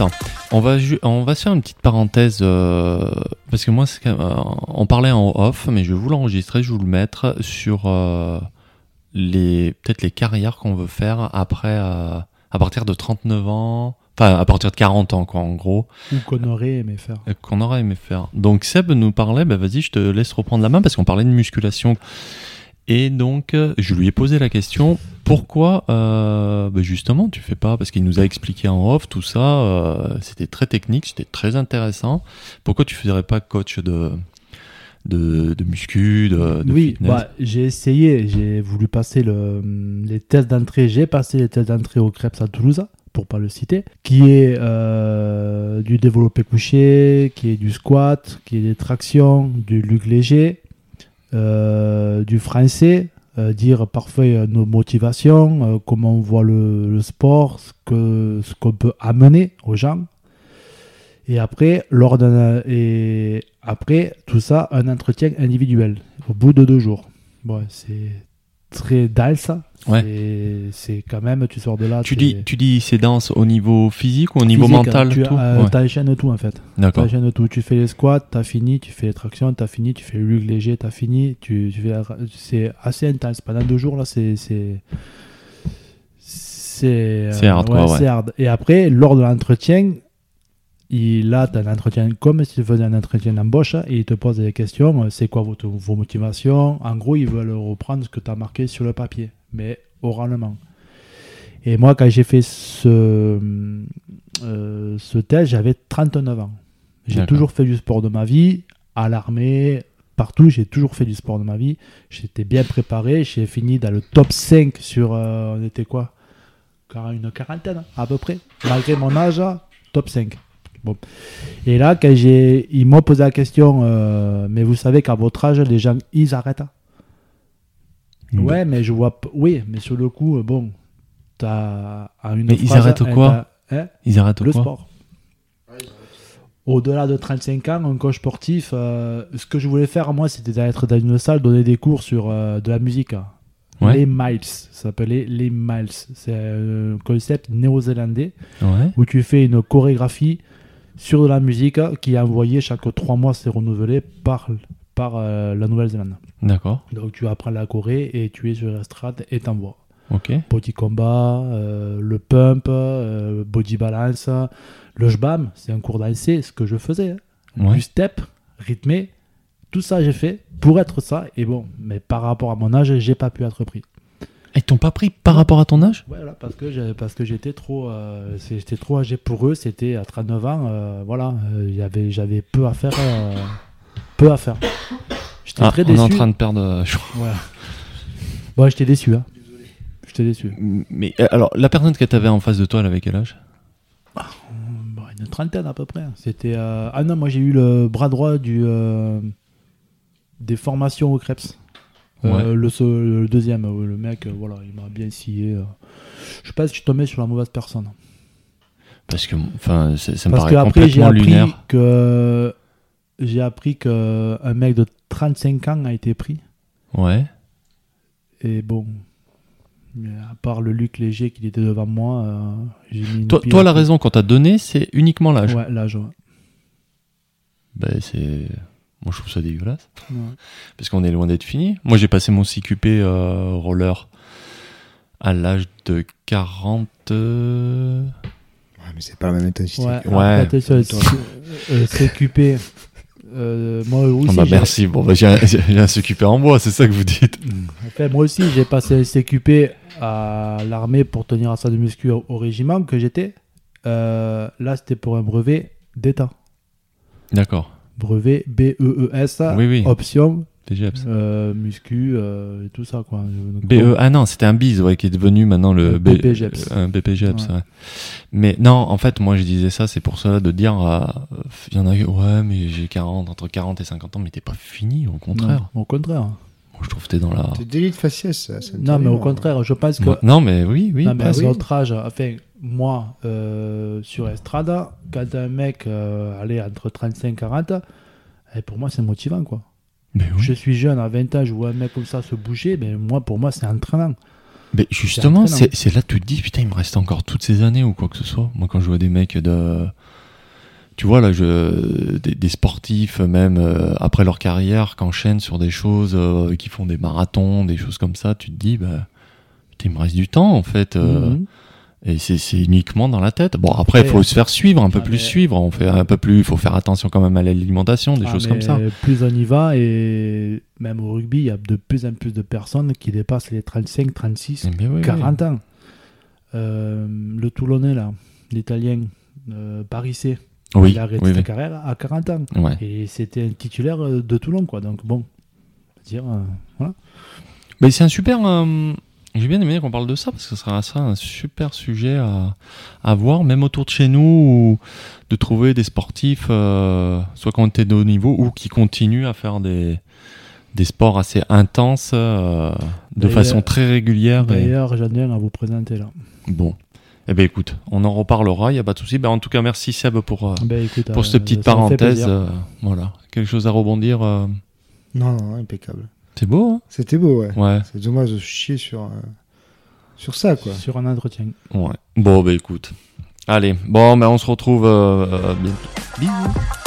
attends, on va, on va se faire une petite parenthèse euh, parce que moi, euh, on parlait en off, mais je vais vous l'enregistrer, je vais vous le mettre sur euh, les peut-être les carrières qu'on veut faire après, à partir de 39 ans, enfin à partir de 40 ans, quoi, en gros, Ou qu'on aurait aimé faire. qu'on aurait aimé faire. Donc Seb nous parlait, bah vas-y, je te laisse reprendre la main parce qu'on parlait de musculation. Et donc, euh, je lui ai posé la question pourquoi, euh, bah, justement, tu fais pas? Parce qu'il nous a expliqué en off tout ça, euh, c'était très technique, c'était très intéressant. Pourquoi tu ferais pas coach de, de, de muscu, de, de oui, bah, j'ai essayé, j'ai voulu passer le, les tests d'entrée, j'ai passé les tests d'entrée au Krebs à Toulouse, pour pas le citer, qui est euh, du développé couché, qui est du squat, qui est des tractions, du luc léger, du français, euh, dire parfois euh, nos motivations, euh, comment on voit le, sport, ce que ce qu'on peut amener aux gens. Et après, lors et après tout ça, un entretien individuel au bout de deux jours. Bon, c'est très dense. Ouais. C'est- quand même, tu sors de là. tu, dis, tu dis c'est dense au niveau physique ou au niveau physique, mental Tu tout euh, Ouais. t'enchaînes tout en fait. D'accord. Tout. Tu fais les squats, t'as fini. Tu fais les tractions, t'as fini. Tu fais le lug léger, t'as fini. Tu, tu fais la- c'est assez intense. Pendant deux jours là, c'est c'est c'est euh, C'est hardcore, ouais. c'est hard. Et après, lors de l'entretien, il là, t'as un entretien comme si tu faisais un entretien d'embauche et il te pose des questions. euh, C'est quoi votre, vos motivations? En gros, ils veulent reprendre ce que tu as marqué sur le papier, mais oralement. Et moi, quand j'ai fait ce, euh, ce test, j'avais 39 ans. J'ai toujours fait du sport de ma vie, à l'armée, partout, j'ai toujours fait du sport de ma vie. J'étais bien préparé, j'ai fini dans le top 5 sur, euh, on était quoi? Une quarantaine à peu près, malgré mon âge, top 5. Bon. Et là, quand j'ai, ils m'ont posé la question, euh, mais vous savez qu'à votre âge, les gens, ils arrêtent. Ouais, mais je vois. Oui, mais sur le coup, euh, bon, t'as une Mais ils arrêtent quoi hein, Ils arrêtent Le quoi sport. Au-delà de 35 ans, un coach sportif, euh, ce que je voulais faire, moi, c'était d'être dans une salle, donner des cours sur euh, de la musique. Ouais. Les Miles, ça s'appelait les Miles. C'est un concept néo-zélandais Ouais. où tu fais une chorégraphie sur de la musique qui est envoyée chaque trois mois, c'est renouvelé par, par euh, la Nouvelle-Zélande. D'accord. Donc tu apprends la Corée et tu es sur l'estrade et t'envoies. Ok. Petit combat, euh, le pump, euh, body balance, le jbam, c'est un cours dansé, ce que je faisais. hein. Ouais. Du step, rythmé, tout ça j'ai fait pour être ça. Et bon, mais par rapport à mon âge, j'ai pas pu être pris. Ils t'ont pas pris par rapport à ton âge? Voilà, parce que j'ai- parce que j'étais trop, euh, j'étais trop âgé pour eux. C'était à 39 ans, euh, voilà, euh, il y avait- j'avais peu à faire, euh, peu à faire. J'étais Ah, très On déçu. est en train de perdre. euh, je- Voilà. Bon, j'étais déçu. Hein. J'étais déçu. Mais euh, alors, la personne que t'avais en face de toi, elle avait quel âge? Bon, une trentaine à peu près. C'était euh, ah non, moi j'ai eu le bras droit du euh, des formations au Krebs. Euh, Ouais. le, deuxième, euh, le mec, euh, voilà, il m'a bien scié. Je pense que je suis tombé sur la mauvaise personne. Parce que, enfin, ça, me Parce paraît que après j'ai complètement appris lunaire. que j'ai appris que un mec de 35 ans a été pris. Ouais. Et bon, à part le Luc Léger qui était devant moi, j'ai mis une Toi, la raison qu'on t'a donné, c'est uniquement l'âge. Ouais, l'âge. ouais. Ben, c'est. Moi, je trouve ça dégueulasse. Ouais. Parce qu'on est loin d'être fini. Moi, j'ai passé mon CQP euh, roller à l'âge de 40. euh, Ouais, mais c'est pas la même intensité. Ouais, Ouais. après, t'es sur le euh, CQP. Euh, moi aussi, Ah bah, merci. Bon, bah, j'ai un, un CQP en bois, c'est ça que vous dites. Enfin, moi aussi, j'ai passé le CQP à l'armée pour tenir à ça de muscu au, au régiment que j'étais. Euh, là, c'était pour un brevet d'État. D'accord. Brevet B-E-E-S, Oui, oui. option, TGEPS. euh, muscu euh, et tout ça. Quoi. Donc, BE, ah non, c'était un BIS ouais, qui est devenu maintenant le B- BPGEPS. BPGEPS, Ouais. ouais. Mais non, en fait, moi je disais ça, c'est pour ça de dire, euh, il y en a qui, ouais, mais j'ai 40, entre 40 et 50 ans, mais t'es pas fini, au contraire. Non, au contraire. Moi je trouve que t'es dans la. C'est délit de faciès, ça. Non, mais au terrible. contraire, je pense que Moi- Non, mais oui, oui. non, mais à presque. notre âge, enfin, moi, euh, sur Estrada, quand un mec euh, allait entre 35 et 40, eh, pour moi, c'est motivant, quoi. Mais oui. Je suis jeune, à 20 ans, je vois un mec comme ça se bouger, mais moi, pour moi, c'est entraînant. Mais justement, c'est là que tu te dis, putain, il me reste encore toutes ces années ou quoi que ce soit. Moi, quand je vois des mecs de. Tu vois, là, je, des, des sportifs, même euh, après leur carrière, qui enchaînent sur des choses, euh, qui font des marathons, des choses comme ça, tu te dis, bah, putain, il me reste du temps, en fait. Mhm. Et c'est uniquement dans la tête. Bon, après, il faut se faire suivre, un peu ah, plus suivre. On fait un peu plus, il faut faire attention quand même à l'alimentation, des Ah, choses comme ça. Plus on y va, et même au rugby, il y a de plus en plus de personnes qui dépassent les 35, 36, Mais oui, oui. 40 ans. Euh, le Toulonnais, là, l'italien, euh, Parissé, Oui, il a arrêté oui, sa oui. carrière à 40 ans. Ouais. Et c'était un titulaire euh, de Toulon, quoi. Donc bon, dire, euh, voilà. Mais c'est un super. J'ai bien aimé qu'on parle de ça parce que ce sera ça un super sujet à, à voir, même autour de chez nous, ou de trouver des sportifs, euh, soit qui ont été de haut niveau ou qui continuent à faire des, des sports assez intenses euh, de façon très régulière. et- D'ailleurs, j'en ai un à vous présenter là. Bon. Eh ben écoute, on en reparlera, il n'y a pas de souci. Ben, en tout cas, merci Seb pour, euh, Ben, écoute, pour euh, cette petite parenthèse. euh, voilà. Quelque chose à rebondir. euh, Non, non, impeccable. C'est beau, hein C'était beau, ouais. Ouais. C'est dommage de se chier sur, euh, sur ça, quoi. Sur un entretien. Ouais. Bon, bah écoute. Allez, bon, ben on se retrouve euh, euh, bientôt. Bisous.